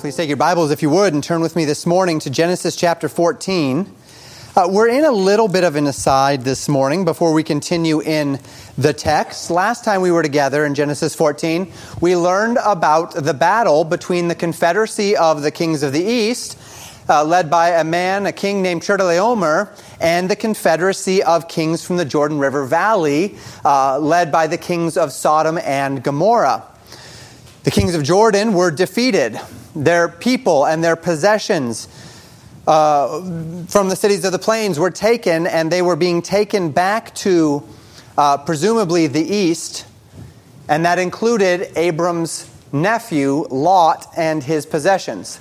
Please take your Bibles, if you would, and turn with me this morning to Genesis chapter 14. Uh, we're in a little bit of an aside this morning before we continue in the text. Last time we were together in Genesis 14, we learned about the battle between the confederacy of the kings of the east, uh, led by a man, a king named Chedorlaomer, and the confederacy of kings from the Jordan River Valley, uh, led by the kings of Sodom and Gomorrah. The kings of Jordan were defeated. Their people and their possessions uh, from the cities of the plains were taken, and they were being taken back to uh, presumably the east, and that included Abram's nephew, Lot, and his possessions.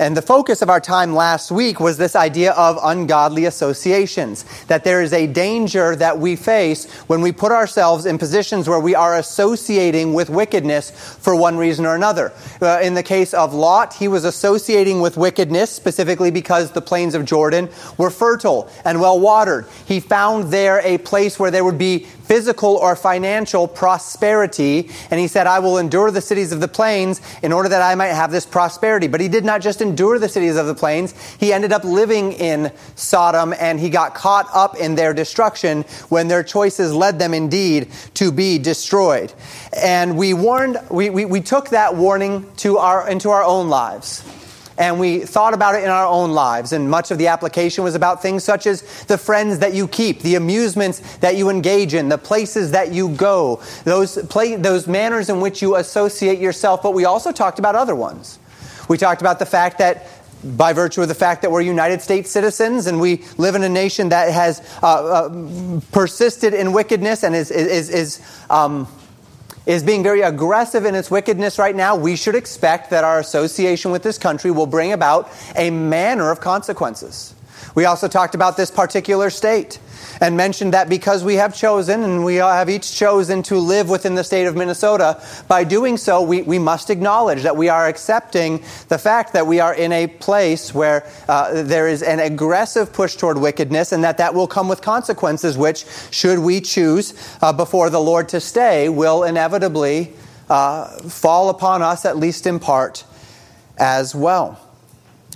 And the focus of our time last week was this idea of ungodly associations. That there is a danger that we face when we put ourselves in positions where we are associating with wickedness for one reason or another. Uh, in the case of Lot, he was associating with wickedness specifically because the plains of Jordan were fertile and well watered. He found there a place where there would be physical or financial prosperity. And he said, I will endure the cities of the plains in order that I might have this prosperity. But he did not just endure the cities of the plains, he ended up living in Sodom and he got caught up in their destruction when their choices led them indeed to be destroyed. And we warned, we, we, we took that warning to our, into our own lives and we thought about it in our own lives. And much of the application was about things such as the friends that you keep, the amusements that you engage in, the places that you go, those, play, those manners in which you associate yourself. But we also talked about other ones. We talked about the fact that by virtue of the fact that we're United States citizens and we live in a nation that has uh, uh, persisted in wickedness and is, is, is um, is being very aggressive in its wickedness right now, we should expect that our association with this country will bring about a manner of consequences. We also talked about this particular state and mentioned that because we have chosen, and we have each chosen to live within the state of Minnesota, by doing so, we, we must acknowledge that we are accepting the fact that we are in a place where uh, there is an aggressive push toward wickedness, and that that will come with consequences, which, should we choose uh, before the Lord to stay, will inevitably uh, fall upon us, at least in part, as well.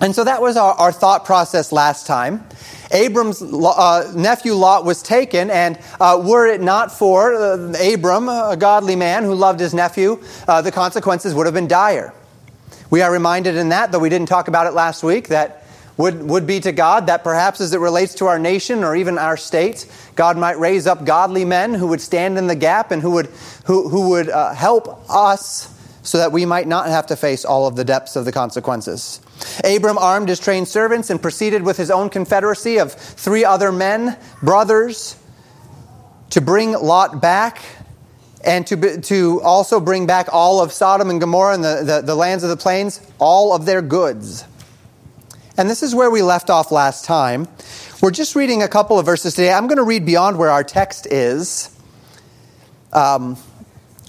And so that was our, our thought process last time. Abram's uh, nephew Lot was taken, and uh, were it not for uh, Abram, a godly man who loved his nephew, uh, the consequences would have been dire. We are reminded in that, though we didn't talk about it last week, that would, would be to God that perhaps as it relates to our nation or even our state, God might raise up godly men who would stand in the gap and who would, who, who would uh, help us so that we might not have to face all of the depths of the consequences. Abram armed his trained servants and proceeded with his own confederacy of three other men, brothers, to bring Lot back and to, to also bring back all of Sodom and Gomorrah and the, the, the lands of the plains, all of their goods. And this is where we left off last time. We're just reading a couple of verses today. I'm going to read beyond where our text is um,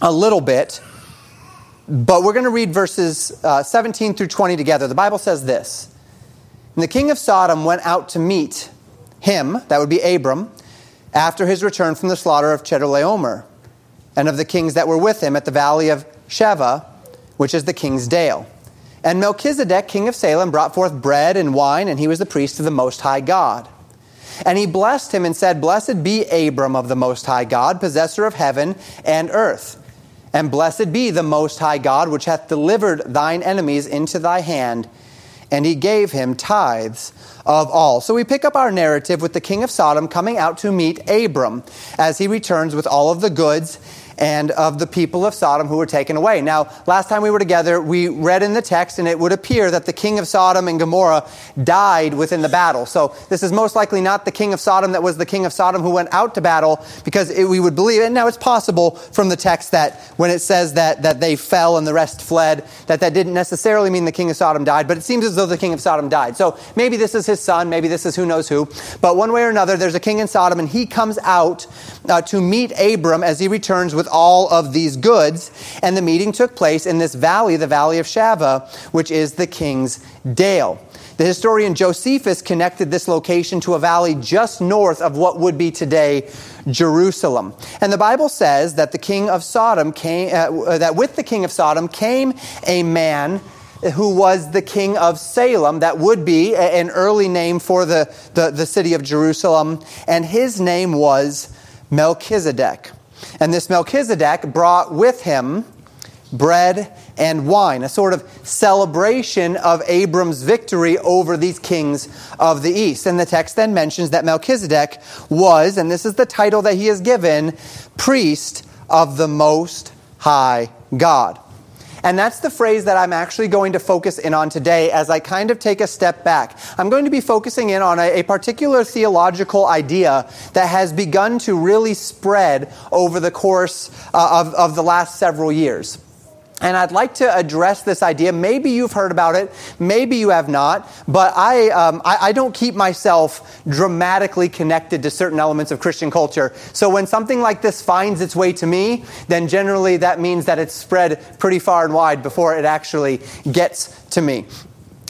a little bit. But we're going to read verses uh, 17 through 20 together. The Bible says this And the king of Sodom went out to meet him, that would be Abram, after his return from the slaughter of Chedorlaomer and of the kings that were with him at the valley of Shaveh, which is the king's dale. And Melchizedek, king of Salem, brought forth bread and wine, and he was the priest of the Most High God. And he blessed him and said, Blessed be Abram of the Most High God, possessor of heaven and earth. And blessed be the Most High God, which hath delivered thine enemies into thy hand. And he gave him tithes of all. So we pick up our narrative with the king of Sodom coming out to meet Abram as he returns with all of the goods and of the people of Sodom who were taken away. Now, last time we were together, we read in the text, and it would appear that the king of Sodom and Gomorrah died within the battle. So, this is most likely not the king of Sodom that was the king of Sodom who went out to battle, because it, we would believe, and now it's possible from the text that when it says that, that they fell and the rest fled, that that didn't necessarily mean the king of Sodom died, but it seems as though the king of Sodom died. So, maybe this is his son, maybe this is who knows who. But one way or another, there's a king in Sodom, and he comes out uh, to meet Abram as he returns with with all of these goods. And the meeting took place in this valley, the valley of Shaveh, which is the king's dale. The historian Josephus connected this location to a valley just north of what would be today Jerusalem. And the Bible says that the king of Sodom came, uh, that with the king of Sodom came a man who was the king of Salem. That would be an early name for the, the, the city of Jerusalem. And his name was Melchizedek. And this Melchizedek brought with him bread and wine, a sort of celebration of Abram's victory over these kings of the east. And the text then mentions that Melchizedek was, and this is the title that he is given, priest of the Most High God. And that's the phrase that I'm actually going to focus in on today as I kind of take a step back. I'm going to be focusing in on a, a, particular theological idea that has begun to really spread over the course uh, of, of the last several years. And I'd like to address this idea. Maybe you've heard about it, maybe you have not, but I, um, I, I, don't keep myself dramatically connected to certain elements of Christian culture. So when something like this finds its way to me, then generally that means that it's spread pretty far and wide before it actually gets to me.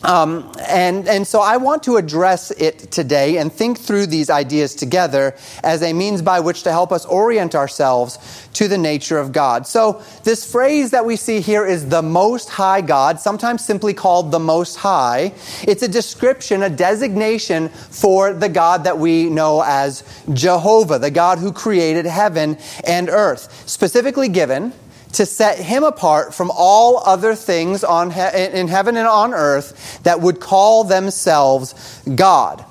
Um, and, and so I want to address it today and think through these ideas together as a means by which to help us orient ourselves to the nature of God. So this phrase that we see here is the Most High God, sometimes simply called the Most High. It's a description, a designation for the God that we know as Jehovah, the God who created heaven and earth, specifically given to set him apart from all other things on he- in heaven and on earth that would call themselves God.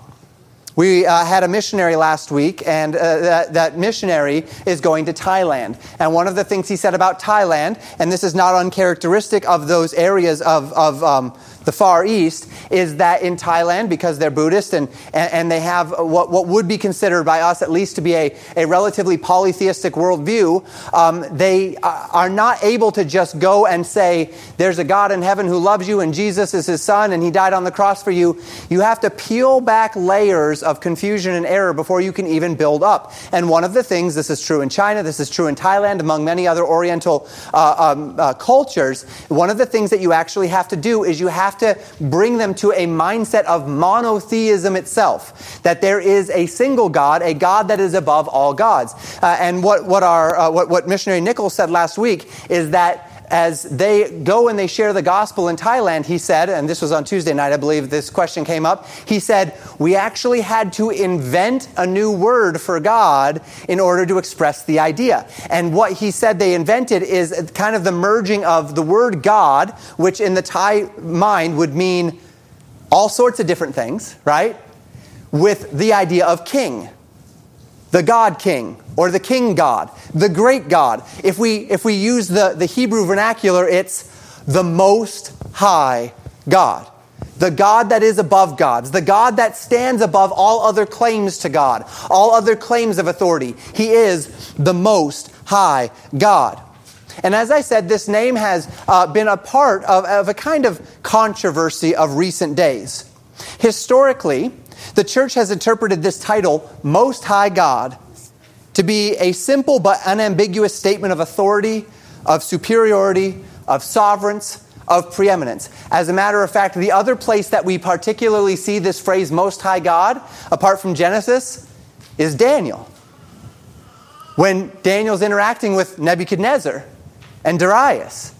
We uh, had a missionary last week, and uh, that, that, missionary is going to Thailand. And one of the things he said about Thailand, and this is not uncharacteristic of those areas of, of um, the Far East is that in Thailand, because they're Buddhist and, and, they have what, what would be considered by us at least to be a, a relatively polytheistic worldview, um, they are not able to just go and say, there's a God in heaven who loves you and Jesus is his son and he died on the cross for you. You have to peel back layers of confusion and error before you can even build up. And one of the things, this is true in China, this is true in Thailand, among many other Oriental uh, um, uh, cultures, one of the things that you actually have to do is you have have to bring them to a mindset of monotheism itself, that there is a single God, a God that is above all gods. Uh, and what, what, our, uh, what, what missionary Nichols said last week is that as they go and they share the gospel in Thailand, he said, and this was on Tuesday night, I believe this question came up. He said, We actually had to invent a new word for God in order to express the idea. And what he said they invented is kind of the merging of the word God, which in the Thai mind would mean all sorts of different things, right? With the idea of king the God King or the King God, the great God. If we, if we use the, the Hebrew vernacular, it's the Most High God. The God that is above gods, the God that stands above all other claims to God, all other claims of authority. He is the Most High God. And as I said, this name has uh, been a part of, of a kind of controversy of recent days. Historically, the church has interpreted this title, Most High God, to be a simple but unambiguous statement of authority, of superiority, of sovereigns, of preeminence. As a matter of fact, the other place that we particularly see this phrase, Most High God, apart from Genesis, is Daniel. When Daniel's interacting with Nebuchadnezzar and Darius.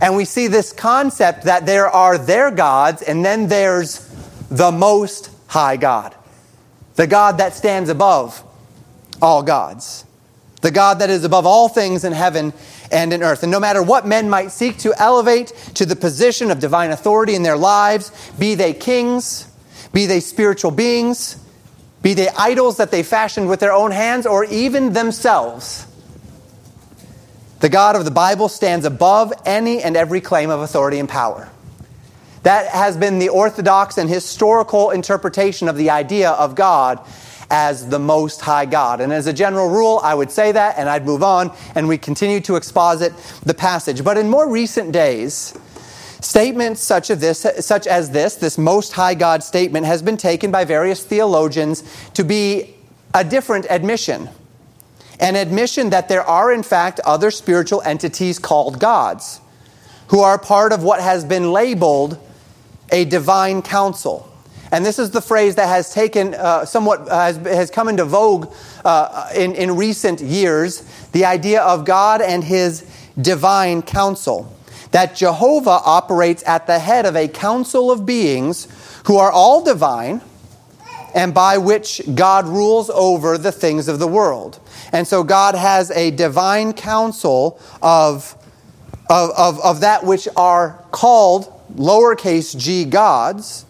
And we see this concept that there are their gods, and then there's the Most high God, the God that stands above all gods, the God that is above all things in heaven and in earth. And no matter what men might seek to elevate to the position of divine authority in their lives, be they kings, be they spiritual beings, be they idols that they fashioned with their own hands, or even themselves, the God of the Bible stands above any and every claim of authority and power. That has been the orthodox and historical interpretation of the idea of God as the Most High God. And as a general rule, I would say that and I'd move on and we continue to exposit the passage. But in more recent days, statements such, of this, such as this, this Most High God statement, has been taken by various theologians to be a different admission. An admission that there are, in fact, other spiritual entities called gods who are part of what has been labeled a divine council. And this is the phrase that has taken uh, somewhat, uh, has, has come into vogue uh, in, in recent years the idea of God and his divine council. that Jehovah operates at the head of a council of beings who are all divine and by which God rules over the things of the world. And so God has a divine council of, of, of, of that which are called lowercase g gods,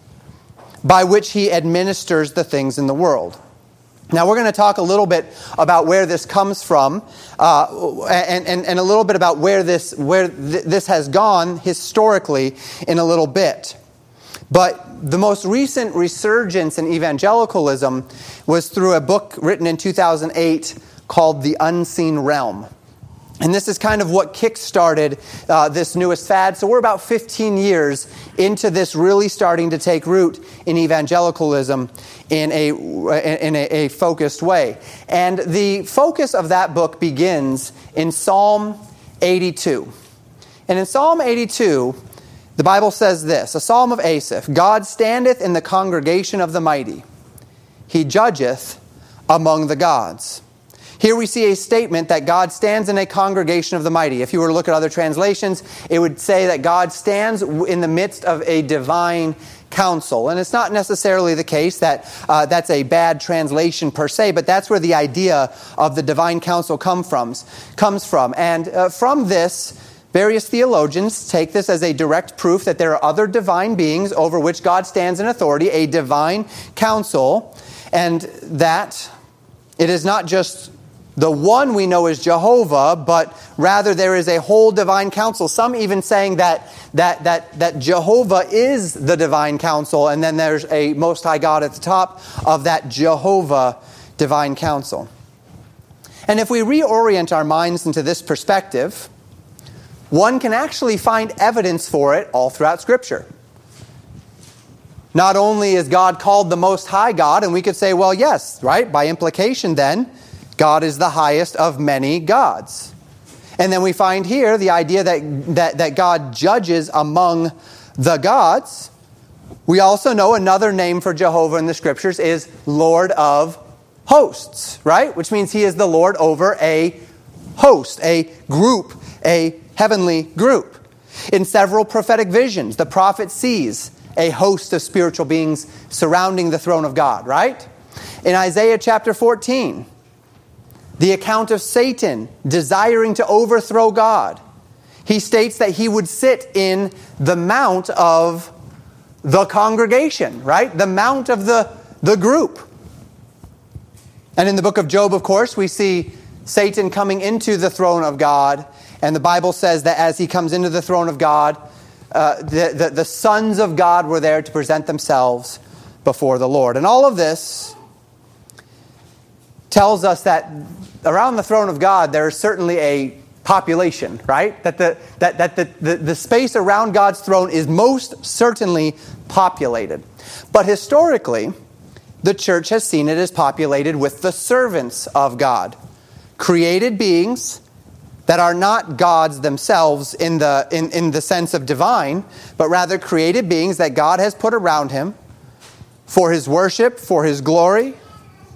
by which he administers the things in the world. Now, we're going to talk a little bit about where this comes from uh, and, and, and, a little bit about where, this, where th- this has gone historically in a little bit. But the most recent resurgence in evangelicalism was through a book written in 2008 called The Unseen Realm. And this is kind of what kick-started uh, this newest fad. So we're about 15 years into this really starting to take root in evangelicalism in a, in a, a focused way. And the focus of that book begins in Psalm 82. And in Psalm 82, the Bible says this a psalm of Asaph God standeth in the congregation of the mighty, he judgeth among the gods. Here we see a statement that God stands in a congregation of the mighty. If you were to look at other translations, it would say that God stands in the midst of a divine council. And it's not necessarily the case that uh, that's a bad translation per se, but that's where the idea of the divine council come from, comes from. And uh, from this, Various theologians take this as a direct proof that there are other divine beings over which God stands in authority, a divine council, and that it is not just the one we know is Jehovah, but rather there is a whole divine council. Some even saying that, that, that, that Jehovah is the divine council, and then there's a Most High God at the top of that Jehovah divine council. And if we reorient our minds into this perspective, one can actually find evidence for it all throughout Scripture. Not only is God called the Most High God, and we could say, well, yes, right? By implication, then, God is the highest of many gods. And then we find here the idea that, that, that God judges among the gods. We also know another name for Jehovah in the scriptures is Lord of hosts, right? Which means he is the Lord over a host, a group, a heavenly group. In several prophetic visions, the prophet sees a host of spiritual beings surrounding the throne of God, right? In Isaiah chapter 14, the account of Satan desiring to overthrow God. He states that he would sit in the mount of the congregation, right? The mount of the, the group. And in the book of Job, of course, we see Satan coming into the throne of God. And the Bible says that as he comes into the throne of God, uh, the, the, the sons of God were there to present themselves before the Lord. And all of this tells us that around the throne of God, there is certainly a population, right? That the, that, that the, the, the space around God's throne is most certainly populated. But historically, the church has seen it as populated with the servants of God, created beings that are not gods themselves in the, in, in the sense of divine, but rather created beings that God has put around him for his worship, for his glory,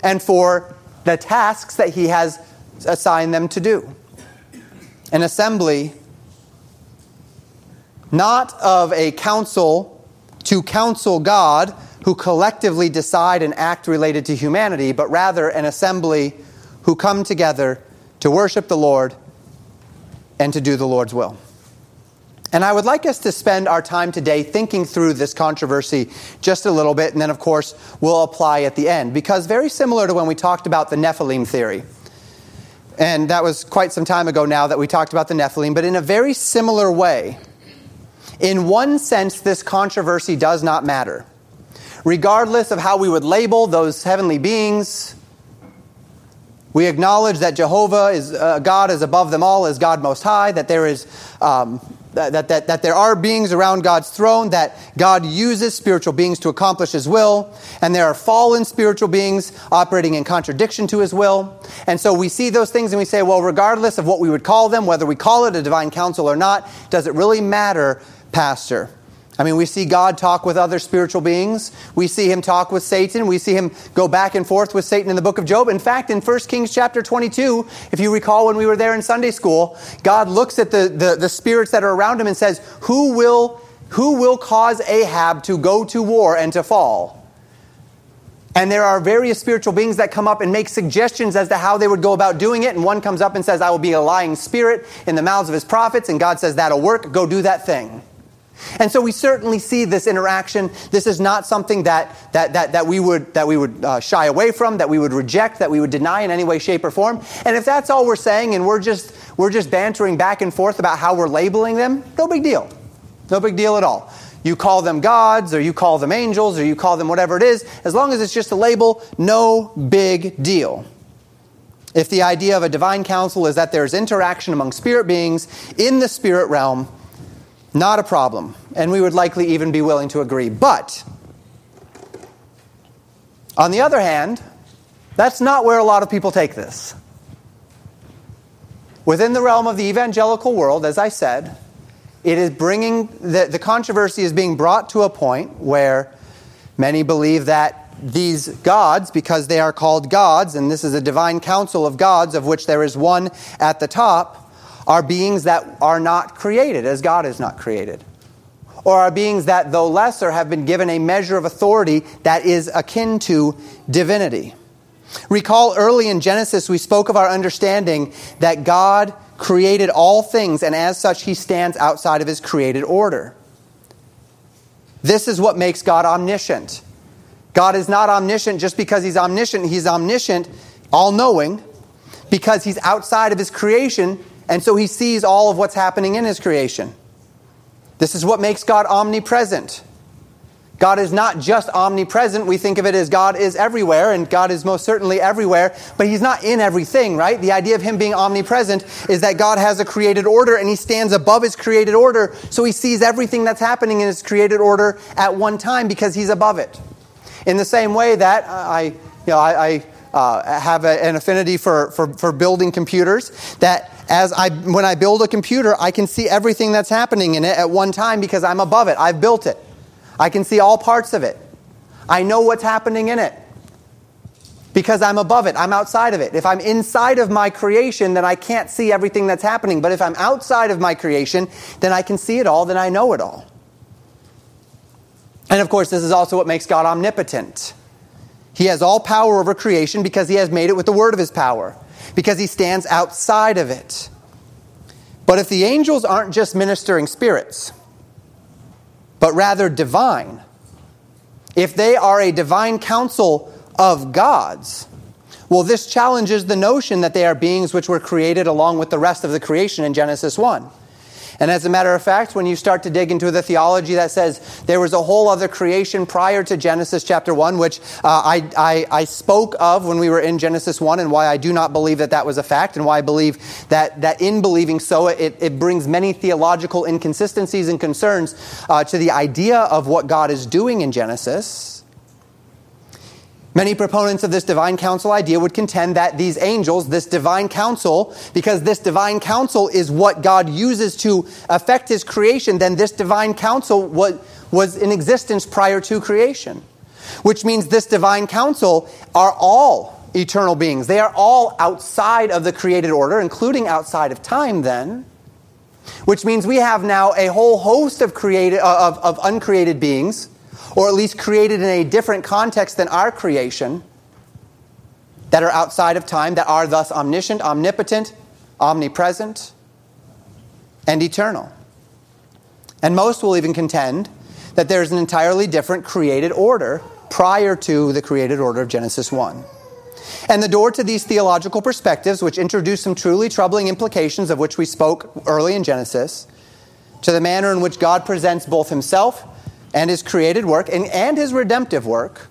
and for the tasks that he has assigned them to do. An assembly, not of a council to counsel God who collectively decide and act related to humanity, but rather an assembly who come together to worship the Lord and to do the Lord's will. And I would like us to spend our time today thinking through this controversy just a little bit, and then, of course, we'll apply at the end. Because, very similar to when we talked about the Nephilim theory, and that was quite some time ago now that we talked about the Nephilim, but in a very similar way, in one sense, this controversy does not matter. Regardless of how we would label those heavenly beings, we acknowledge that Jehovah is uh, God is above them all, is God most high, that there is um, that, that, that there are beings around God's throne, that God uses spiritual beings to accomplish His will, and there are fallen spiritual beings operating in contradiction to His will. And so we see those things and we say, well, regardless of what we would call them, whether we call it a divine council or not, does it really matter, Pastor? I mean, we see God talk with other spiritual beings. We see him talk with Satan. We see him go back and forth with Satan in the book of Job. In fact, in 1 Kings chapter 22, if you recall when we were there in Sunday school, God looks at the, the, the spirits that are around him and says, Who will, who will cause Ahab to go to war and to fall? And there are various spiritual beings that come up and make suggestions as to how they would go about doing it. And one comes up and says, I will be a lying spirit in the mouths of his prophets. And God says, That'll work. Go do that thing. And so we certainly see this interaction. This is not something that, that, that, that we would, that we would uh, shy away from, that we would reject, that we would deny in any way, shape, or form. And if that's all we're saying and we're just, we're just bantering back and forth about how we're labeling them, no big deal. No big deal at all. You call them gods, or you call them angels, or you call them whatever it is, as long as it's just a label, no big deal. If the idea of a divine council is that there's interaction among spirit beings in the spirit realm, not a problem. And we would likely even be willing to agree. But, on the other hand, that's not where a lot of people take this. Within the realm of the evangelical world, as I said, it is bringing, the, the controversy is being brought to a point where many believe that these gods, because they are called gods, and this is a divine council of gods, of which there is one at the top, are beings that are not created as God is not created. Or are beings that, though lesser, have been given a measure of authority that is akin to divinity. Recall early in Genesis, we spoke of our understanding that God created all things, and as such, he stands outside of his created order. This is what makes God omniscient. God is not omniscient just because he's omniscient, he's omniscient, all knowing, because he's outside of his creation and so he sees all of what's happening in his creation. This is what makes God omnipresent. God is not just omnipresent. We think of it as God is everywhere, and God is most certainly everywhere, but He's not in everything, right? The idea of Him being omnipresent is that God has a created order and He stands above His created order, so He sees everything that's happening in His created order at one time because He's above it. In the same way that I, you know, I, I uh, have a, an affinity for, for, for building computers, that as I, when I build a computer, I can see everything that's happening in it at one time because I'm above it. I've built it. I can see all parts of it. I know what's happening in it because I'm above it. I'm outside of it. If I'm inside of my creation, then I can't see everything that's happening. But if I'm outside of my creation, then I can see it all, then I know it all. And of course, this is also what makes God omnipotent. He has all power over creation because he has made it with the word of his power because he stands outside of it. But if the angels aren't just ministering spirits, but rather divine, if they are a divine council of gods, well, this challenges the notion that they are beings which were created along with the rest of the creation in Genesis 1. And as a matter of fact, when you start to dig into the theology that says there was a whole other creation prior to Genesis chapter 1, which uh, I, I, I, spoke of when we were in Genesis 1, and why I do not believe that that was a fact, and why I believe that, that in believing so, it, it brings many theological inconsistencies and concerns uh, to the idea of what God is doing in Genesis. Many proponents of this divine council idea would contend that these angels, this divine council, because this divine council is what God uses to affect his creation, then this divine council was, in existence prior to creation. Which means this divine council are all eternal beings. They are all outside of the created order, including outside of time, then. Which means we have now a whole host of, created, uh, of, of uncreated beings or at least created in a different context than our creation, that are outside of time, that are thus omniscient, omnipotent, omnipresent, and eternal. And most will even contend that there is an entirely different created order prior to the created order of Genesis 1. And the door to these theological perspectives, which introduce some truly troubling implications of which we spoke early in Genesis, to the manner in which God presents both himself and his created work and, and his redemptive work,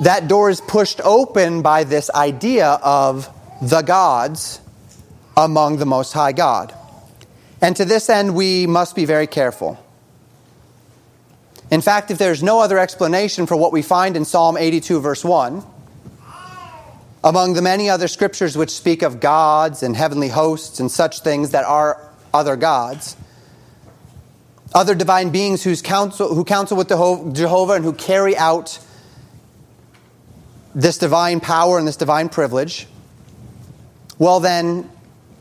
that door is pushed open by this idea of the gods among the Most High God. And to this end, we must be very careful. In fact, if there's no other explanation for what we find in Psalm 82, verse 1, among the many other scriptures which speak of gods and heavenly hosts and such things that are other gods, other divine beings whose counsel, who counsel with Jehovah and who carry out this divine power and this divine privilege, well, then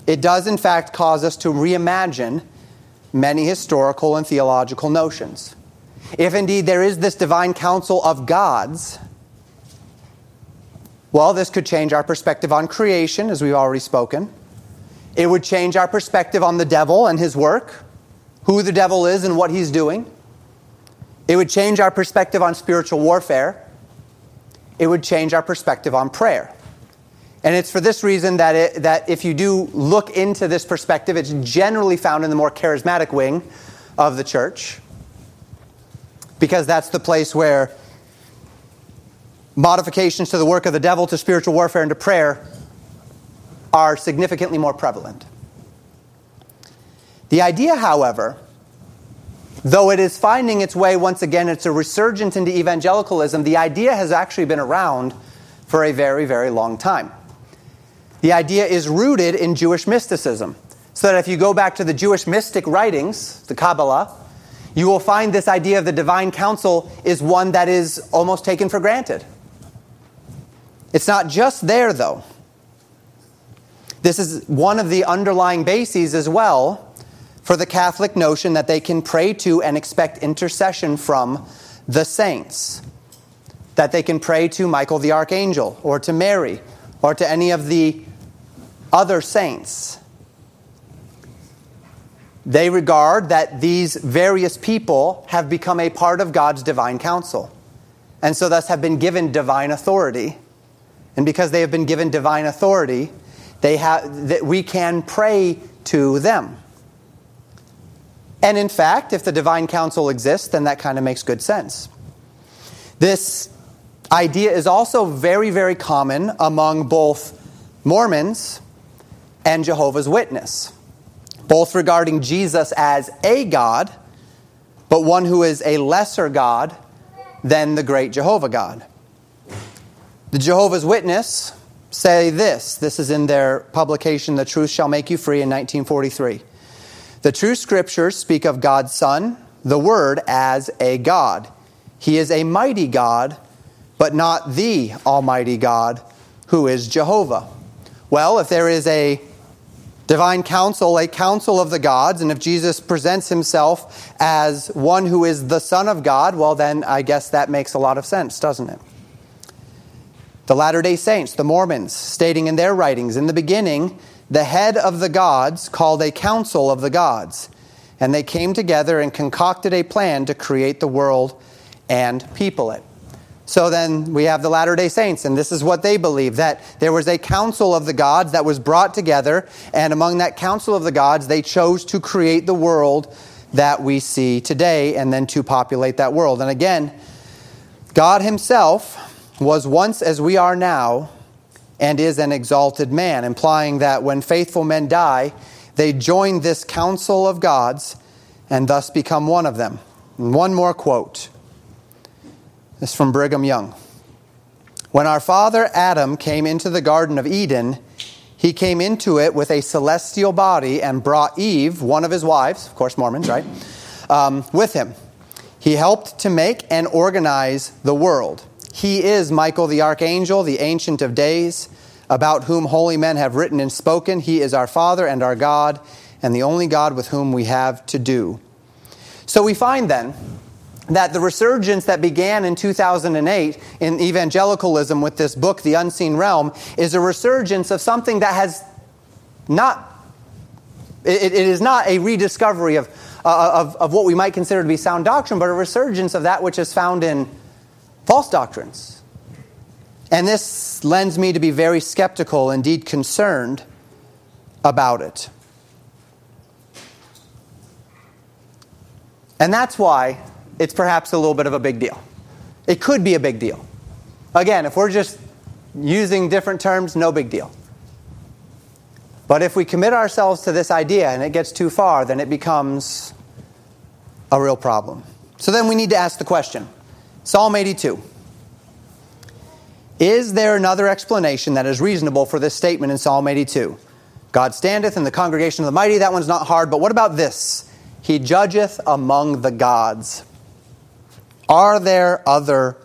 it does in fact cause us to reimagine many historical and theological notions. If indeed there is this divine council of gods, well, this could change our perspective on creation, as we've already spoken. It would change our perspective on the devil and his work, who the devil is and what he's doing. It would change our perspective on spiritual warfare. It would change our perspective on prayer. And it's for this reason that, it, that if you do look into this perspective, it's generally found in the more charismatic wing of the church, because that's the place where modifications to the work of the devil, to spiritual warfare, and to prayer are significantly more prevalent. The idea, however, though it is finding its way once again, it's a resurgence into evangelicalism, the idea has actually been around for a very, very long time. The idea is rooted in Jewish mysticism. So that if you go back to the Jewish mystic writings, the Kabbalah, you will find this idea of the divine council is one that is almost taken for granted. It's not just there, though. This is one of the underlying bases as well for the Catholic notion that they can pray to and expect intercession from the saints. That they can pray to Michael the Archangel or to Mary or to any of the other saints. They regard that these various people have become a part of God's divine council and so thus have been given divine authority and because they have been given divine authority, they have, that we can pray to them. And in fact, if the divine council exists, then that kind of makes good sense. This idea is also very, very common among both Mormons and Jehovah's Witness, both regarding Jesus as a God, but one who is a lesser God than the great Jehovah God. The Jehovah's Witness say this. This is in their publication, The Truth Shall Make You Free, in 1943. The true scriptures speak of God's Son, the Word, as a God. He is a mighty God, but not the Almighty God, who is Jehovah. Well, if there is a divine council, a council of the gods, and if Jesus presents himself as one who is the Son of God, well, then I guess that makes a lot of sense, doesn't it? The Latter day Saints, the Mormons, stating in their writings, in the beginning, the head of the gods called a council of the gods, and they came together and concocted a plan to create the world and people it. So then we have the Latter day Saints, and this is what they believe that there was a council of the gods that was brought together, and among that council of the gods, they chose to create the world that we see today and then to populate that world. And again, God Himself was once as we are now and is an exalted man, implying that when faithful men die, they join this council of gods and thus become one of them. And one more quote. This is from Brigham Young. When our father Adam came into the Garden of Eden, he came into it with a celestial body and brought Eve, one of his wives, of course, Mormons, right, um, with him. He helped to make and organize the world. He is Michael the archangel, the ancient of days, about whom holy men have written and spoken. He is our Father and our God, and the only God with whom we have to do. So we find then that the resurgence that began in 2008 in evangelicalism with this book, The Unseen Realm, is a resurgence of something that has not, it, it is not a rediscovery of, uh, of, of what we might consider to be sound doctrine, but a resurgence of that which is found in false doctrines. And this lends me to be very skeptical, indeed concerned about it. And that's why it's perhaps a little bit of a big deal. It could be a big deal. Again, if we're just using different terms, no big deal. But if we commit ourselves to this idea and it gets too far, then it becomes a real problem. So then we need to ask the question Psalm 82. Is there another explanation that is reasonable for this statement in Psalm 82? God standeth in the congregation of the mighty. That one's not hard, but what about this? he judgeth among the gods. Are there other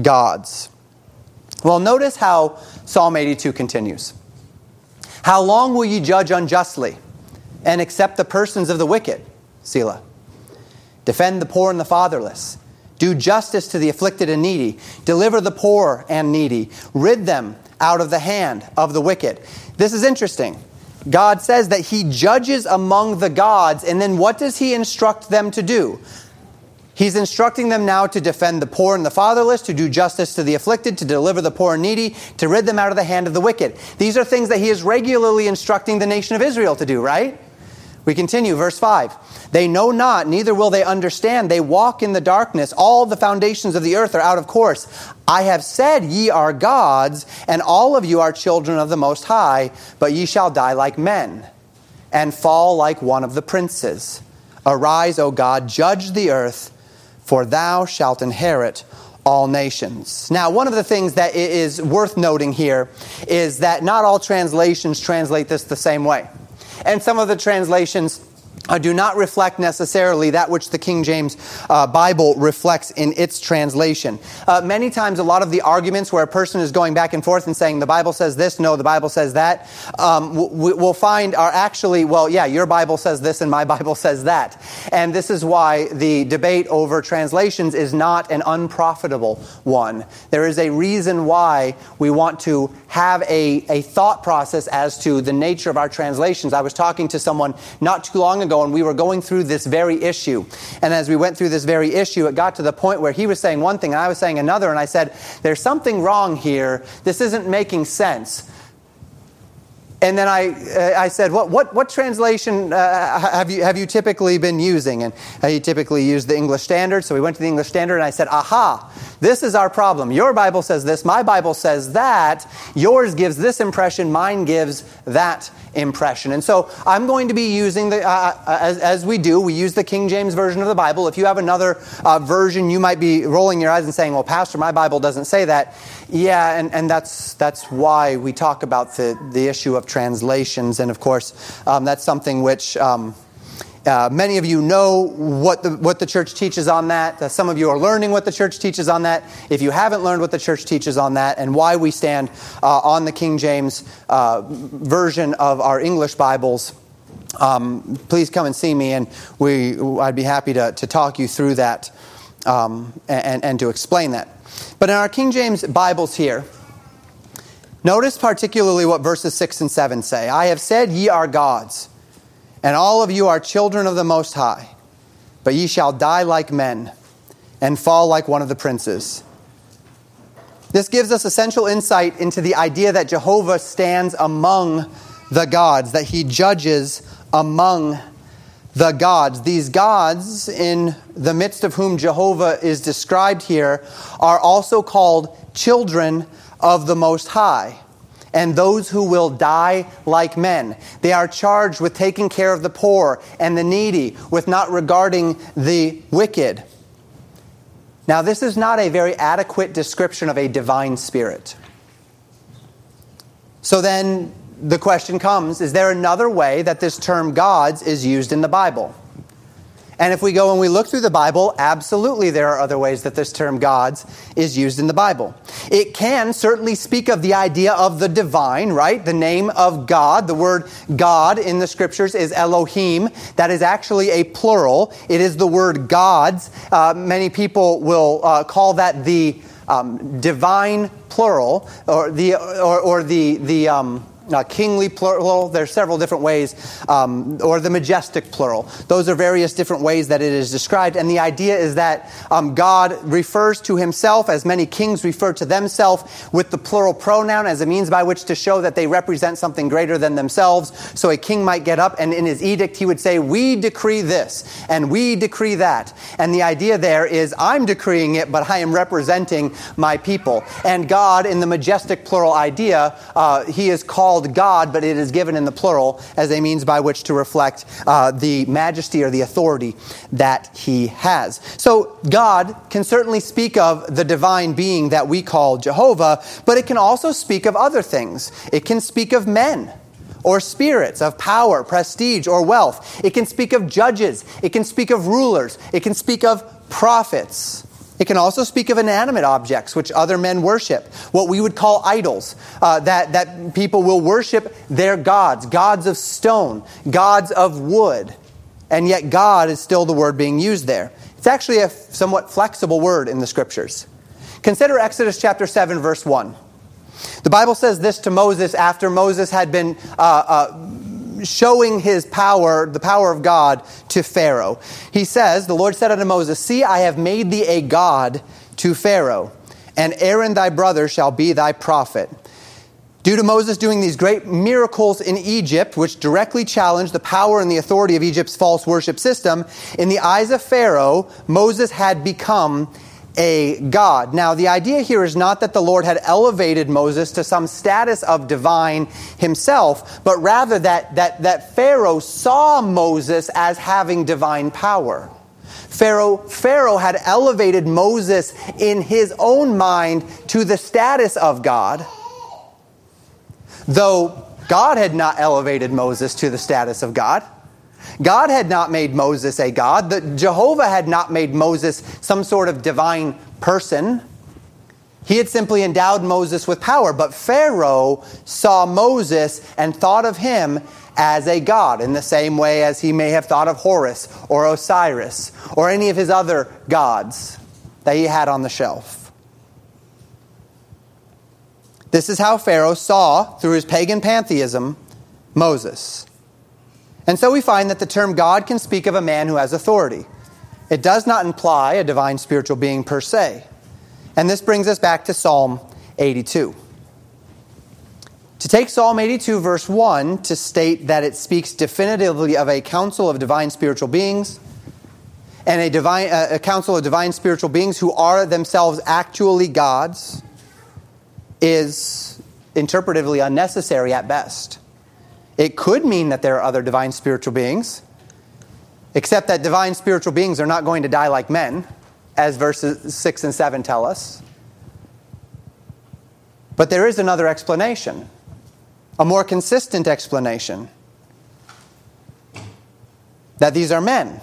gods? Well, notice how Psalm 82 continues. How long will ye judge unjustly and accept the persons of the wicked? Selah. Defend the poor and the fatherless. Do justice to the afflicted and needy. Deliver the poor and needy. Rid them out of the hand of the wicked. This is interesting. God says that He judges among the gods, and then what does He instruct them to do? He's instructing them now to defend the poor and the fatherless, to do justice to the afflicted, to deliver the poor and needy, to rid them out of the hand of the wicked. These are things that he is regularly instructing the nation of Israel to do, right? We continue, verse 5. They know not, neither will they understand. They walk in the darkness. All the foundations of the earth are out of course. I have said, Ye are gods, and all of you are children of the Most High, but ye shall die like men, and fall like one of the princes. Arise, O God, judge the earth for thou shalt inherit all nations. Now, one of the things that is worth noting here is that not all translations translate this the same way. And some of the translations uh, do not reflect necessarily that which the King James uh, Bible reflects in its translation. Uh, many times, a lot of the arguments where a person is going back and forth and saying, the Bible says this, no, the Bible says that, um, we'll find are actually, well, yeah, your Bible says this and my Bible says that. And this is why the debate over translations is not an unprofitable one. There is a reason why we want to have a, a thought process as to the nature of our translations. I was talking to someone not too long ago and we were going through this very issue. And as we went through this very issue, it got to the point where he was saying one thing and I was saying another. And I said, There's something wrong here. This isn't making sense. And then I, uh, I said, what, what, what translation uh, have, you, have you typically been using? And he typically used the English Standard. So we went to the English Standard and I said, aha, this is our problem. Your Bible says this, my Bible says that. Yours gives this impression, mine gives that impression. And so I'm going to be using the, uh, uh, as, as, we do, we use the King James Version of the Bible. If you have another uh, version, you might be rolling your eyes and saying, well, Pastor, my Bible doesn't say that. Yeah, and, and that's, that's why we talk about the, the issue of translations. And of course, um, that's something which. Um, uh, many of you know what the, what the church teaches on that. Uh, some of you are learning what the church teaches on that. If you haven't learned what the church teaches on that and why we stand uh, on the King James uh, version of our English Bibles, um, please come and see me, and we, I'd be happy to, to talk you through that um, and, and to explain that. But in our King James Bibles here, notice particularly what verses 6 and 7 say I have said, Ye are gods and all of you are children of the Most High, but ye shall die like men and fall like one of the princes. This gives us essential insight into the idea that Jehovah stands among the gods, that he judges among the gods. These gods, in the midst of whom Jehovah is described here, are also called children of the Most High and those who will die like men. They are charged with taking care of the poor and the needy, with not regarding the wicked. Now, this is not a very adequate description of a divine spirit. So then the question comes is there another way that this term gods is used in the Bible? And if we go and we look through the Bible, absolutely there are other ways that this term gods is used in the Bible. It can certainly speak of the idea of the divine, right? The name of God. The word God in the scriptures is Elohim. That is actually a plural. It is the word gods. Uh, many people will uh, call that the um, divine plural or the, or, or the, the, um, uh, kingly plural. There's several different ways, um, or the majestic plural. Those are various different ways that it is described. And the idea is that um, God refers to himself as many kings refer to themselves with the plural pronoun as a means by which to show that they represent something greater than themselves. So a king might get up and in his edict he would say, We decree this and we decree that. And the idea there is, I'm decreeing it, but I am representing my people. And God, in the majestic plural idea, uh, he is called called God, but it is given in the plural as a means by which to reflect uh, the majesty or the authority that he has. So God can certainly speak of the divine being that we call Jehovah, but it can also speak of other things. It can speak of men. or spirits, of power, prestige, or wealth. It can speak of judges. It can speak of rulers. It can speak of prophets. It can also speak of inanimate objects which other men worship, what we would call idols, uh, that, that people will worship their gods, gods of stone, gods of wood. And yet, God is still the word being used there. It's actually a somewhat flexible word in the scriptures. Consider Exodus chapter 7, verse 1. The Bible says this to Moses after Moses had been uh, uh, showing his power, the power of God, to Pharaoh. He says, The Lord said unto Moses, See, I have made thee a God to Pharaoh, and Aaron thy brother shall be thy prophet. Due to Moses doing these great miracles in Egypt, which directly challenged the power and the authority of Egypt's false worship system, in the eyes of Pharaoh, Moses had become a God. Now, the idea here is not that the Lord had elevated Moses to some status of divine himself, but rather that, that, that Pharaoh saw Moses as having divine power. Pharaoh, Pharaoh had elevated Moses in his own mind to the status of God though God had not elevated Moses to the status of God. God had not made Moses a God. The, Jehovah had not made Moses some sort of divine person. He had simply endowed Moses with power. But Pharaoh saw Moses and thought of him as a god in the same way as he may have thought of Horus or Osiris or any of his other gods that he had on the shelf. This is how Pharaoh saw, through his pagan pantheism, Moses. And so we find that the term God can speak of a man who has authority. It does not imply a divine spiritual being per se. And this brings us back to Psalm 82. To take Psalm 82, verse 1, to state that it speaks definitively of a council of divine spiritual beings, and a, divine, uh, a council of divine spiritual beings who are themselves actually gods, is interpretively unnecessary at best. It could mean that there are other divine spiritual beings, except that divine spiritual beings are not going to die like men, as verses 6 and 7 tell us. But there is another explanation, a more consistent explanation that these are men.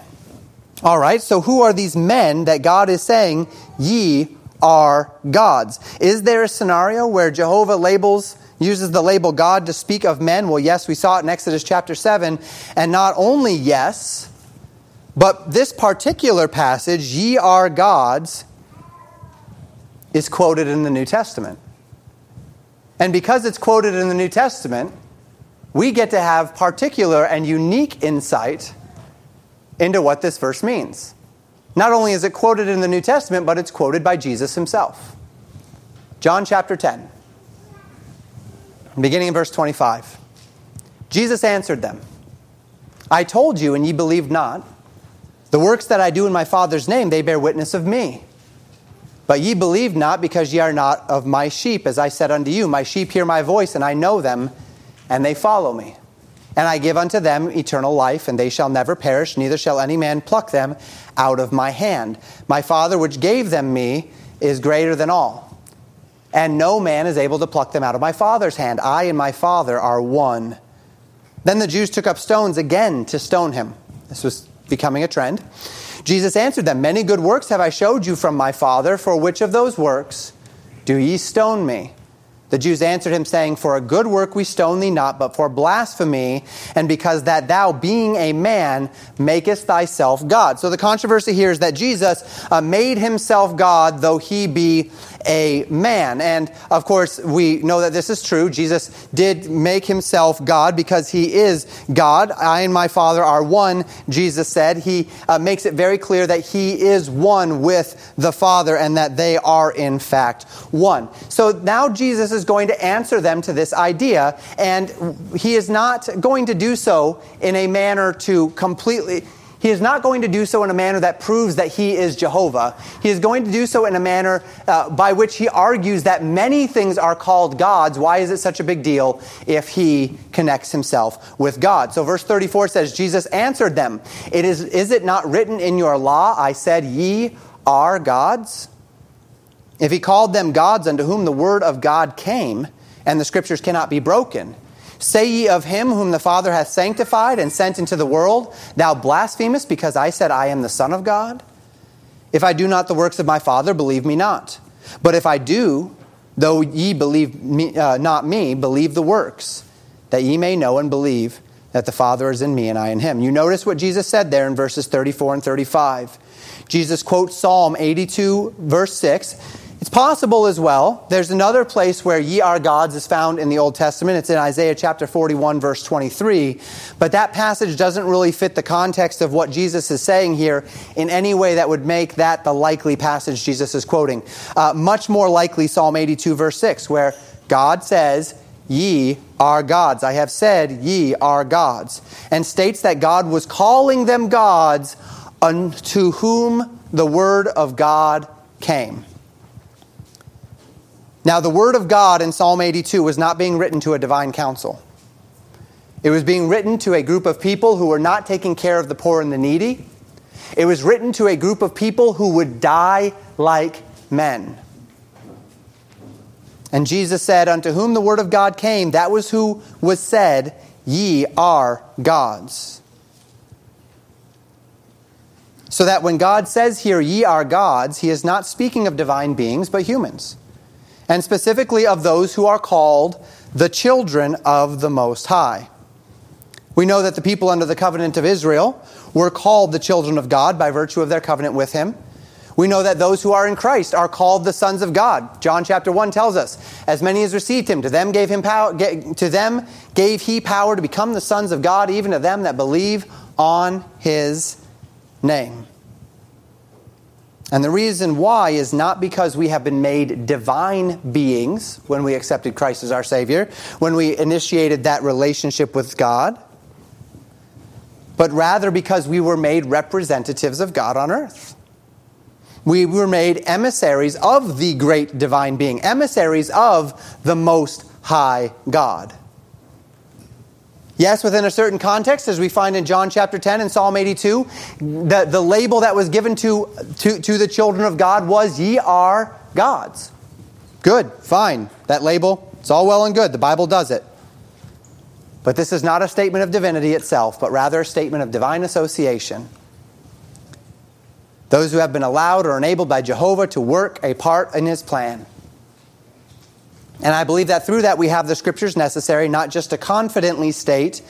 All right, so who are these men that God is saying, ye are gods. Is there a scenario where Jehovah labels uses the label God to speak of men? Well, yes, we saw it in Exodus chapter 7. And not only yes, but this particular passage, ye are gods, is quoted in the New Testament. And because it's quoted in the New Testament, we get to have particular and unique insight into what this verse means. Not only is it quoted in the New Testament, but it's quoted by Jesus himself. John chapter 10, beginning in verse 25. Jesus answered them I told you, and ye believed not. The works that I do in my Father's name, they bear witness of me. But ye believe not, because ye are not of my sheep, as I said unto you. My sheep hear my voice, and I know them, and they follow me. And I give unto them eternal life, and they shall never perish, neither shall any man pluck them out of my hand. My Father, which gave them me, is greater than all. And no man is able to pluck them out of my Father's hand. I and my Father are one. Then the Jews took up stones again to stone him. This was becoming a trend. Jesus answered them, Many good works have I showed you from my Father. For which of those works do ye stone me? The Jews answered him, saying, For a good work we stone thee not, but for blasphemy, and because that thou, being a man, makest thyself God. So the controversy here is that Jesus uh, made himself God, though he be a man. And of course, we know that this is true. Jesus did make himself God because he is God. I and my Father are one, Jesus said. He uh, makes it very clear that he is one with the Father and that they are, in fact, one. So now Jesus is going to answer them to this idea, and he is not going to do so in a manner to completely he is not going to do so in a manner that proves that he is Jehovah. He is going to do so in a manner uh, by which he argues that many things are called gods. Why is it such a big deal if he connects himself with God? So verse 34 says, Jesus answered them, it is, is it not written in your law, I said, ye are gods? If he called them gods unto whom the word of God came, and the scriptures cannot be broken, Say ye of him whom the Father hath sanctified and sent into the world, Thou blasphemest because I said I am the Son of God? If I do not the works of my Father, believe me not. But if I do, though ye believe me, uh, not me, believe the works, that ye may know and believe that the Father is in me and I in him. You notice what Jesus said there in verses 34 and 35. Jesus quotes Psalm 82, verse 6. It's possible as well. There's another place where ye are gods is found in the Old Testament. It's in Isaiah chapter 41, verse 23. But that passage doesn't really fit the context of what Jesus is saying here in any way that would make that the likely passage Jesus is quoting. Uh, much more likely, Psalm 82, verse 6, where God says, Ye are gods. I have said, Ye are gods. And states that God was calling them gods unto whom the word of God came. Now, the word of God in Psalm 82 was not being written to a divine council. It was being written to a group of people who were not taking care of the poor and the needy. It was written to a group of people who would die like men. And Jesus said, Unto whom the word of God came, that was who was said, Ye are gods. So that when God says here, Ye are gods, he is not speaking of divine beings, but humans and specifically of those who are called the children of the Most High. We know that the people under the covenant of Israel were called the children of God by virtue of their covenant with Him. We know that those who are in Christ are called the sons of God. John chapter 1 tells us, as many as received him, to them gave him power to them gave he power to become the sons of God, even to them that believe on his name. And the reason why is not because we have been made divine beings when we accepted Christ as our Savior, when we initiated that relationship with God, but rather because we were made representatives of God on earth. We were made emissaries of the great divine being, emissaries of the Most High God. Yes, within a certain context, as we find in John chapter 10 and Psalm 82, the, the label that was given to, to, to the children of God was, Ye are gods. Good, fine. That label, it's all well and good. The Bible does it. But this is not a statement of divinity itself, but rather a statement of divine association. Those who have been allowed or enabled by Jehovah to work a part in his plan. And I believe that through that we have the scriptures necessary, not just to confidently state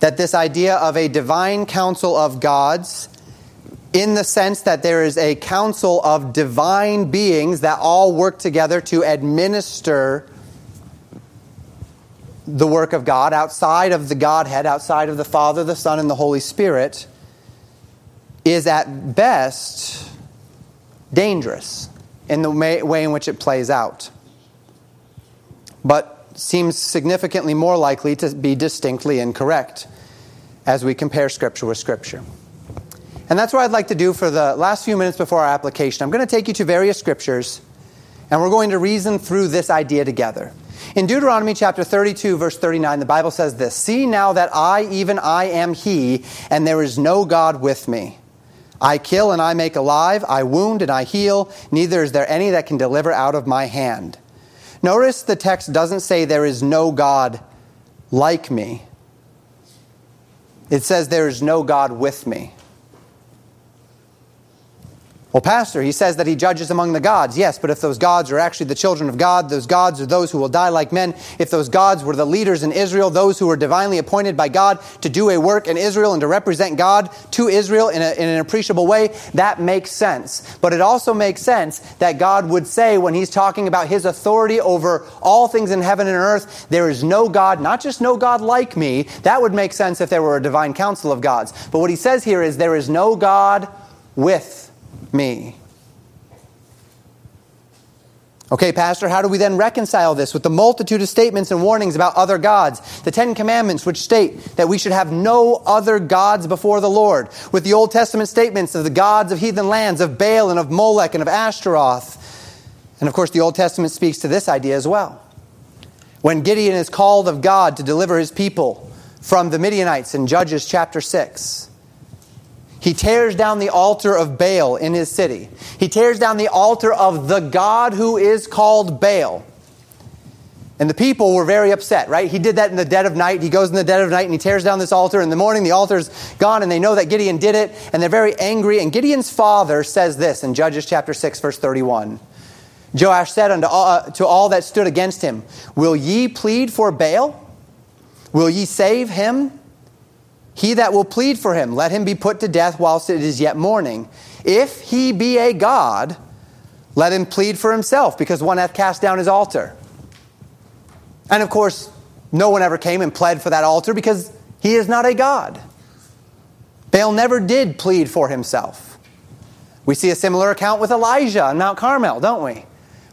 that this idea of a divine council of gods, in the sense that there is a council of divine beings that all work together to administer the work of God outside of the Godhead, outside of the Father, the Son, and the Holy Spirit, is at best dangerous in the way in which it plays out but seems significantly more likely to be distinctly incorrect as we compare Scripture with Scripture. And that's what I'd like to do for the last few minutes before our application. I'm going to take you to various Scriptures, and we're going to reason through this idea together. In Deuteronomy chapter 32, verse 39, the Bible says this See now that I, even I, am He, and there is no God with me. I kill and I make alive, I wound and I heal, neither is there any that can deliver out of my hand. Notice the text doesn't say there is no God like me. It says there is no God with me. Well, Pastor, he says that he judges among the gods. Yes, but if those gods are actually the children of God, those gods are those who will die like men. If those gods were the leaders in Israel, those who were divinely appointed by God to do a work in Israel and to represent God to Israel in, a, in an appreciable way, that makes sense. But it also makes sense that God would say when he's talking about his authority over all things in heaven and earth, there is no God, not just no God like me. That would make sense if there were a divine council of gods. But what he says here is there is no God with me. Okay, Pastor, how do we then reconcile this with the multitude of statements and warnings about other gods? The Ten Commandments, which state that we should have no other gods before the Lord, with the Old Testament statements of the gods of heathen lands, of Baal and of Molech and of Ashtaroth. And of course, the Old Testament speaks to this idea as well. When Gideon is called of God to deliver his people from the Midianites in Judges chapter 6, he tears down the altar of Baal in his city. He tears down the altar of the God who is called Baal. And the people were very upset, right? He did that in the dead of night. He goes in the dead of night and he tears down this altar. In the morning, the altar's gone, and they know that Gideon did it, and they're very angry. And Gideon's father says this in Judges chapter 6, verse 31. Joash said unto all, uh, to all that stood against him, Will ye plead for Baal? Will ye save him? He that will plead for him, let him be put to death whilst it is yet morning. If he be a God, let him plead for himself, because one hath cast down his altar. And of course, no one ever came and pled for that altar because he is not a God. Baal never did plead for himself. We see a similar account with Elijah on Mount Carmel, don't we?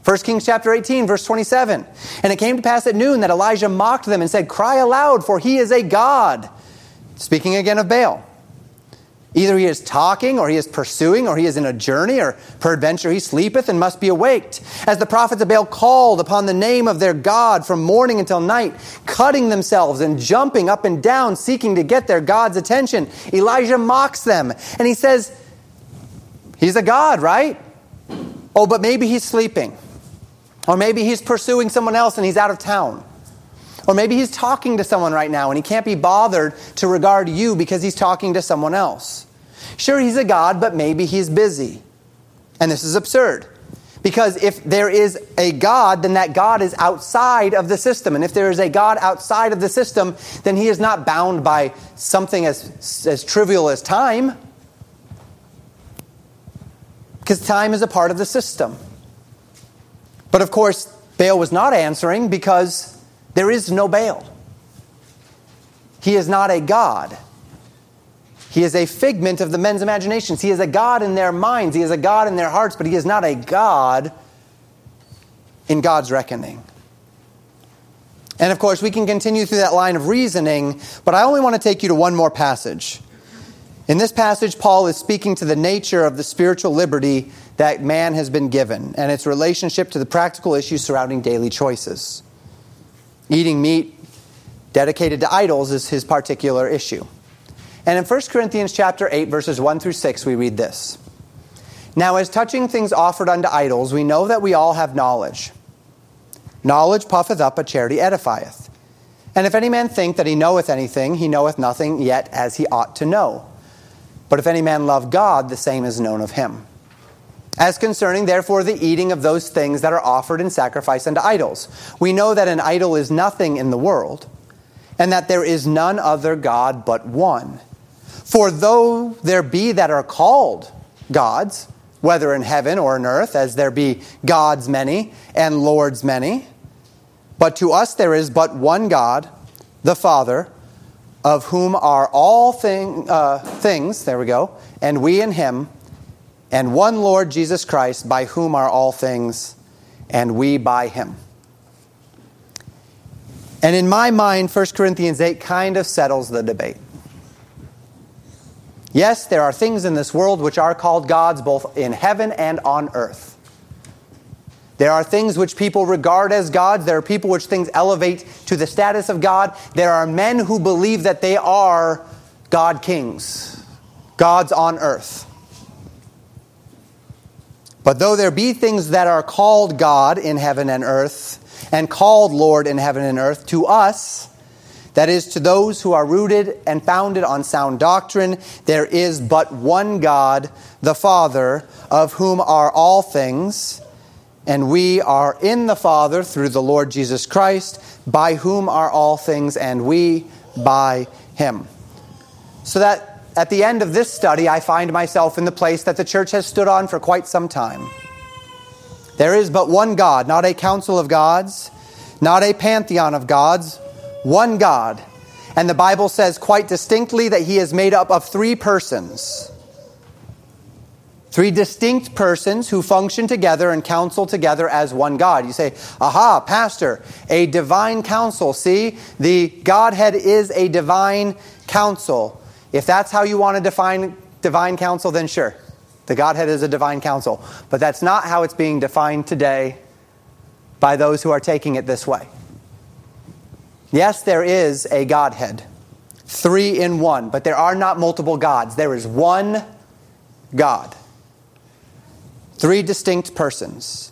1 Kings chapter 18, verse 27. And it came to pass at noon that Elijah mocked them and said, Cry aloud, for he is a God. Speaking again of Baal. Either he is talking, or he is pursuing, or he is in a journey, or peradventure he sleepeth and must be awaked. As the prophets of Baal called upon the name of their God from morning until night, cutting themselves and jumping up and down, seeking to get their God's attention, Elijah mocks them. And he says, He's a God, right? Oh, but maybe he's sleeping. Or maybe he's pursuing someone else and he's out of town. Or maybe he's talking to someone right now and he can't be bothered to regard you because he's talking to someone else. Sure, he's a God, but maybe he's busy. And this is absurd. Because if there is a God, then that God is outside of the system. And if there is a God outside of the system, then he is not bound by something as, as trivial as time. Because time is a part of the system. But of course, Baal was not answering because there is no Baal. He is not a God. He is a figment of the men's imaginations. He is a God in their minds. He is a God in their hearts, but he is not a God in God's reckoning. And of course, we can continue through that line of reasoning, but I only want to take you to one more passage. In this passage, Paul is speaking to the nature of the spiritual liberty that man has been given and its relationship to the practical issues surrounding daily choices. Eating meat dedicated to idols is his particular issue. And in 1 Corinthians chapter 8 verses 1 through 6 we read this. Now as touching things offered unto idols we know that we all have knowledge. Knowledge puffeth up, but charity edifieth. And if any man think that he knoweth anything, he knoweth nothing yet as he ought to know. But if any man love God, the same is known of him. As concerning, therefore, the eating of those things that are offered in sacrifice unto idols, we know that an idol is nothing in the world, and that there is none other God but one. For though there be that are called gods, whether in heaven or in earth, as there be gods many and lords many, but to us there is but one God, the Father, of whom are all thing, uh, things, there we go, and we in him and one Lord Jesus Christ, by whom are all things, and we by him. And in my mind, 1 Corinthians 8 kind of settles the debate. Yes, there are things in this world which are called gods both in heaven and on earth. There are things which people regard as gods. There are people which things elevate to the status of God. There are men who believe that they are God kings, gods on earth. But though there be things that are called God in heaven and earth, and called Lord in heaven and earth, to us, that is, to those who are rooted and founded on sound doctrine, there is but one God, the Father, of whom are all things, and we are in the Father through the Lord Jesus Christ, by whom are all things, and we by him. So that at the end of this study, I find myself in the place that the church has stood on for quite some time. There is but one God, not a council of gods, not a pantheon of gods, one God. And the Bible says quite distinctly that he is made up of three persons. Three distinct persons who function together and counsel together as one God. You say, aha, Pastor, a divine council. See, the Godhead is a divine council. If that's how you want to define divine counsel, then sure. The Godhead is a divine counsel. But that's not how it's being defined today by those who are taking it this way. Yes, there is a Godhead, three in one, but there are not multiple gods. There is one God, three distinct persons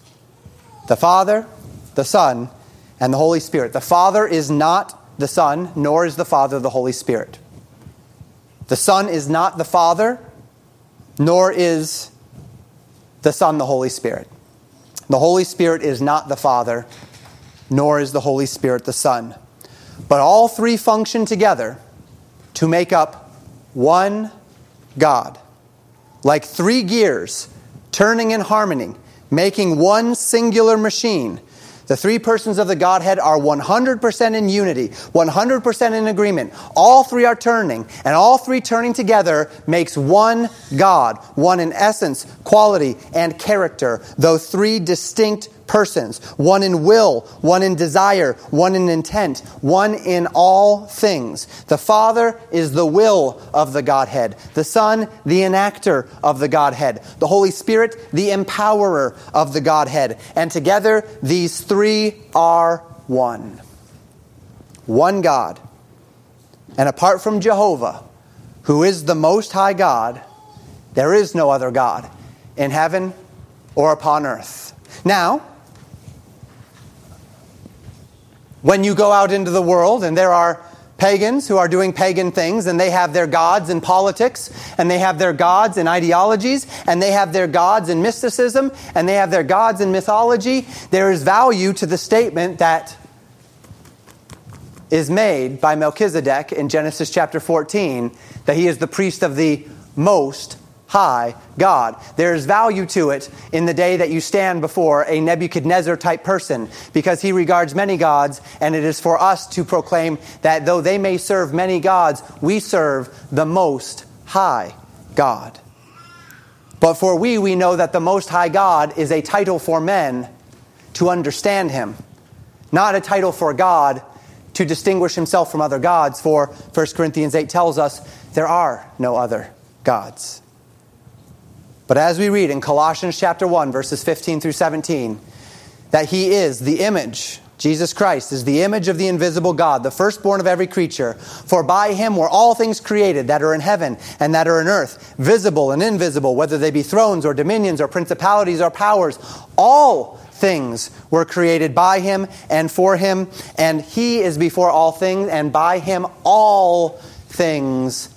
the Father, the Son, and the Holy Spirit. The Father is not the Son, nor is the Father the Holy Spirit. The Son is not the Father, nor is the Son the Holy Spirit. The Holy Spirit is not the Father, nor is the Holy Spirit the Son. But all three function together to make up one God. Like three gears turning in harmony, making one singular machine the three persons of the Godhead are 100% in unity, 100% in agreement. All three are turning, and all three turning together makes one God, one in essence, quality, and character, though three distinct persons one in will, one in desire, one in intent, one in all things. The Father is the will of the Godhead, the Son, the enactor of the Godhead, the Holy Spirit, the empowerer of the Godhead. And together, these three are one. One God. And apart from Jehovah, who is the Most High God, there is no other God in heaven or upon earth. Now, when you go out into the world and there are pagans who are doing pagan things and they have their gods in politics and they have their gods in ideologies and they have their gods in mysticism and they have their gods in mythology, there is value to the statement that is made by Melchizedek in Genesis chapter 14 that he is the priest of the most high God. There's value to it in the day that you stand before a Nebuchadnezzar type person because he regards many gods, and it is for us to proclaim that though they may serve many gods, we serve the most high God. But for we, we know that the most high God is a title for men to understand him, not a title for God to distinguish himself from other gods, for 1 Corinthians 8 tells us there are no other gods. But as we read in Colossians chapter 1, verses 15 through 17, that he is the image, Jesus Christ is the image of the invisible God, the firstborn of every creature. For by him were all things created that are in heaven and that are in earth, visible and invisible, whether they be thrones or dominions or principalities or powers. All things were created by him and for him, and he is before all things, and by him all things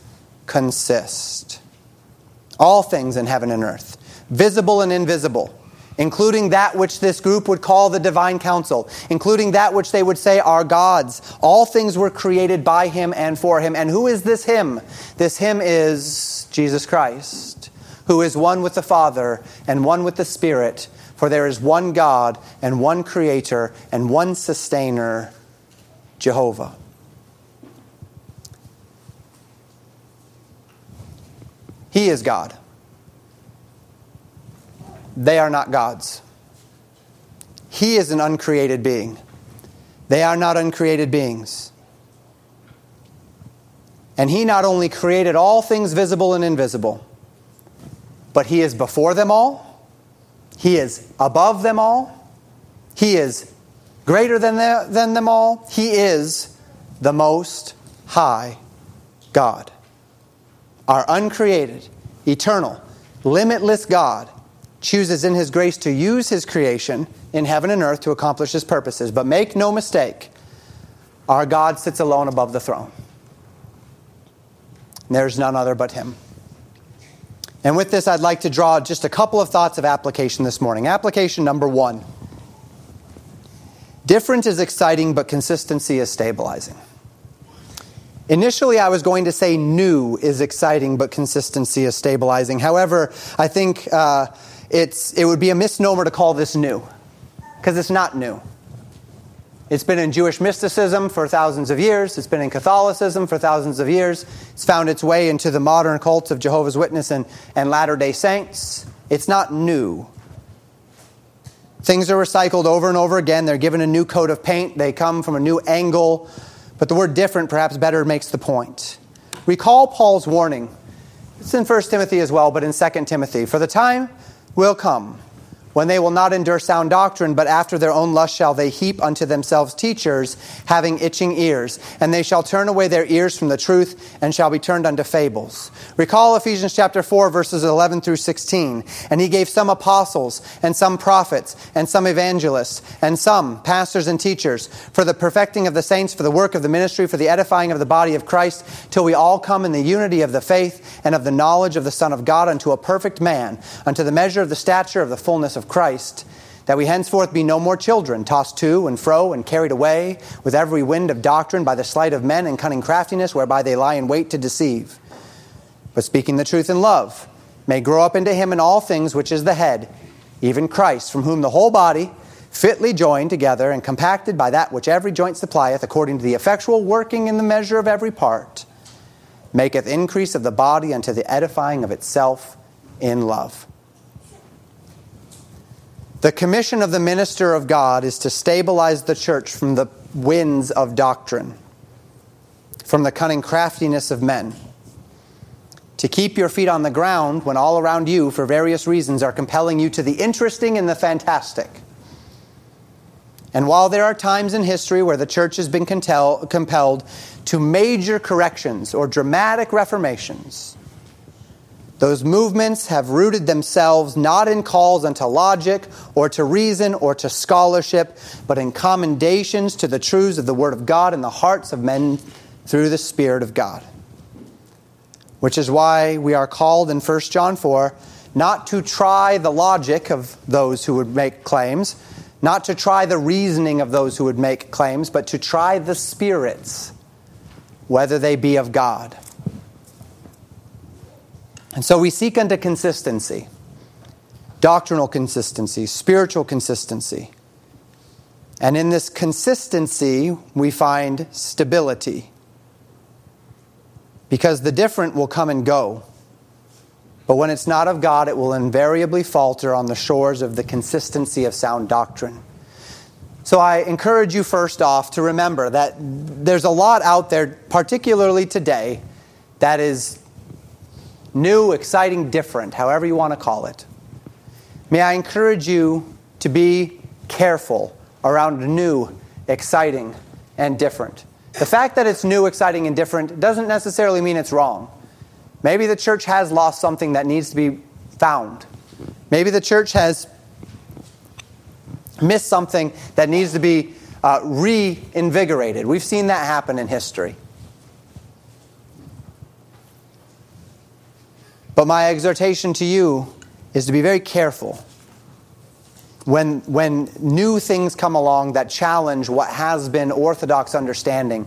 consist. All things in heaven and earth, visible and invisible, including that which this group would call the divine council, including that which they would say are gods. All things were created by him and for him. And who is this him? This him is Jesus Christ, who is one with the Father and one with the Spirit. For there is one God and one Creator and one Sustainer, Jehovah. He is God. They are not gods. He is an uncreated being. They are not uncreated beings. And He not only created all things visible and invisible, but He is before them all, He is above them all, He is greater than, the, than them all, He is the Most High God our uncreated, eternal, limitless God chooses in His grace to use His creation in heaven and earth to accomplish His purposes. But make no mistake, our God sits alone above the throne. There's none other but Him. And with this, I'd like to draw just a couple of thoughts of application this morning. Application number one different is exciting, but consistency is stabilizing. Initially, I was going to say new is exciting, but consistency is stabilizing. However, I think uh, it's, it would be a misnomer to call this new, because it's not new. It's been in Jewish mysticism for thousands of years. It's been in Catholicism for thousands of years. It's found its way into the modern cults of Jehovah's Witness and, and Latter day Saints. It's not new. Things are recycled over and over again. They're given a new coat of paint. They come from a new angle. But the word different perhaps better makes the point. Recall Paul's warning. It's in 1 Timothy as well, but in 2 Timothy. For the time will come when they will not endure sound doctrine, but after their own lust shall they heap unto themselves teachers, having itching ears. And they shall turn away their ears from the truth, and shall be turned unto fables. Recall Ephesians chapter 4, verses 11 through 16. And he gave some apostles, and some prophets, and some evangelists, and some pastors and teachers, for the perfecting of the saints, for the work of the ministry, for the edifying of the body of Christ, till we all come in the unity of the faith and of the knowledge of the Son of God, unto a perfect man, unto the measure of the stature of the fullness Christ, that we henceforth be no more children, tossed to and fro and carried away with every wind of doctrine by the sleight of men and cunning craftiness, whereby they lie in wait to deceive. But speaking the truth in love, may grow up into him in all things which is the head, even Christ, from whom the whole body, fitly joined together and compacted by that which every joint supplieth, according to the effectual working in the measure of every part, maketh increase of the body unto the edifying of itself in love. The commission of the minister of God is to stabilize the church from the winds of doctrine, from the cunning craftiness of men, to keep your feet on the ground when all around you, for various reasons, are compelling you to the interesting and the fantastic. And while there are times in history where the church has been compelled to major corrections or dramatic reformations, those movements have rooted themselves not in calls unto logic or to reason or to scholarship, but in commendations to the truths of the Word of God in the hearts of men through the Spirit of God. Which is why we are called in 1 John 4 not to try the logic of those who would make claims, not to try the reasoning of those who would make claims, but to try the spirits, whether they be of God. And so we seek unto consistency, doctrinal consistency, spiritual consistency. And in this consistency, we find stability. Because the different will come and go. But when it's not of God, it will invariably falter on the shores of the consistency of sound doctrine. So I encourage you, first off, to remember that there's a lot out there, particularly today, that is new, exciting, different, however you want to call it. May I encourage you to be careful around new, exciting, and different. The fact that it's new, exciting, and different doesn't necessarily mean it's wrong. Maybe the church has lost something that needs to be found. Maybe the church has missed something that needs to be uh, reinvigorated. We've seen that happen in history. But my exhortation to you is to be very careful when, when new things come along that challenge what has been orthodox understanding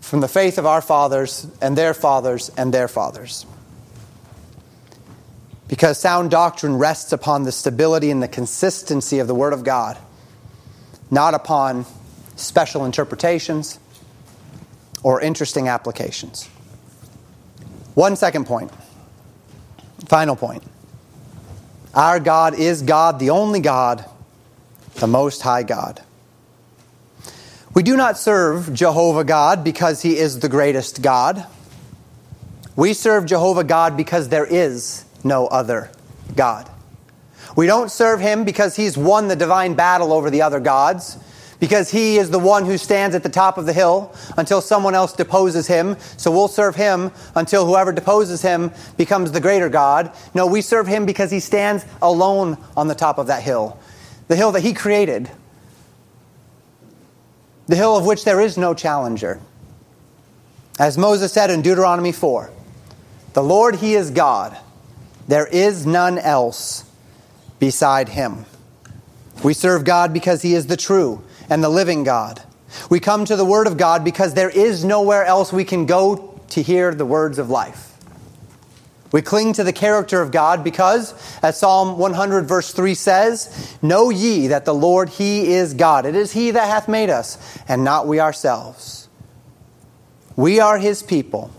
from the faith of our fathers and their fathers and their fathers. Because sound doctrine rests upon the stability and the consistency of the Word of God, not upon special interpretations or interesting applications. One second point. Final point. Our God is God, the only God, the Most High God. We do not serve Jehovah God because he is the greatest God. We serve Jehovah God because there is no other God. We don't serve him because he's won the divine battle over the other gods because he is the one who stands at the top of the hill until someone else deposes him. So we'll serve him until whoever deposes him becomes the greater God. No, we serve him because he stands alone on the top of that hill, the hill that he created, the hill of which there is no challenger. As Moses said in Deuteronomy 4, the Lord, he is God. There is none else beside him. We serve God because he is the true and the living God. We come to the Word of God because there is nowhere else we can go to hear the words of life. We cling to the character of God because, as Psalm 100, verse 3 says, Know ye that the Lord, He is God. It is He that hath made us, and not we ourselves. We are His people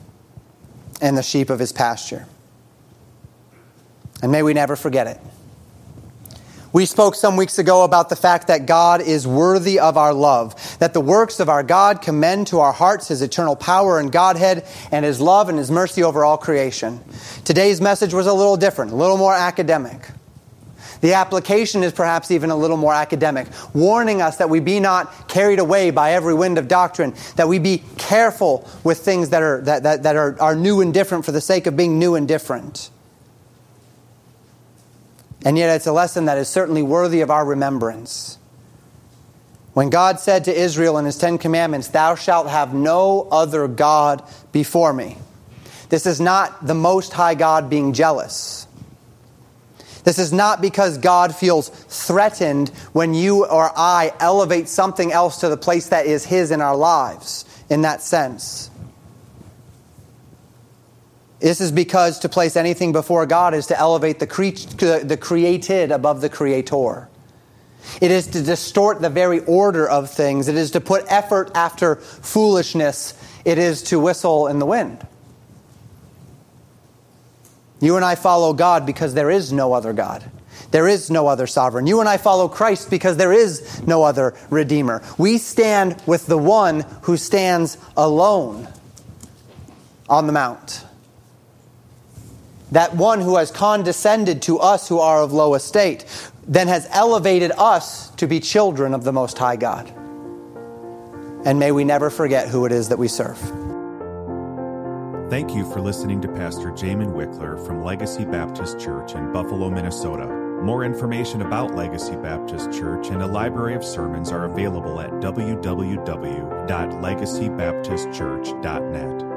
and the sheep of His pasture. And may we never forget it. We spoke some weeks ago about the fact that God is worthy of our love, that the works of our God commend to our hearts his eternal power and Godhead and his love and his mercy over all creation. Today's message was a little different, a little more academic. The application is perhaps even a little more academic, warning us that we be not carried away by every wind of doctrine, that we be careful with things that are, that, that, that are, are new and different for the sake of being new and different. And yet, it's a lesson that is certainly worthy of our remembrance. When God said to Israel in his Ten Commandments, Thou shalt have no other God before me, this is not the Most High God being jealous. This is not because God feels threatened when you or I elevate something else to the place that is His in our lives, in that sense. This is because to place anything before God is to elevate the, cre- the created above the creator. It is to distort the very order of things. It is to put effort after foolishness. It is to whistle in the wind. You and I follow God because there is no other God. There is no other sovereign. You and I follow Christ because there is no other Redeemer. We stand with the one who stands alone on the mount that one who has condescended to us who are of low estate, then has elevated us to be children of the Most High God. And may we never forget who it is that we serve. Thank you for listening to Pastor Jamin Wickler from Legacy Baptist Church in Buffalo, Minnesota. More information about Legacy Baptist Church and a library of sermons are available at www.legacybaptistchurch.net.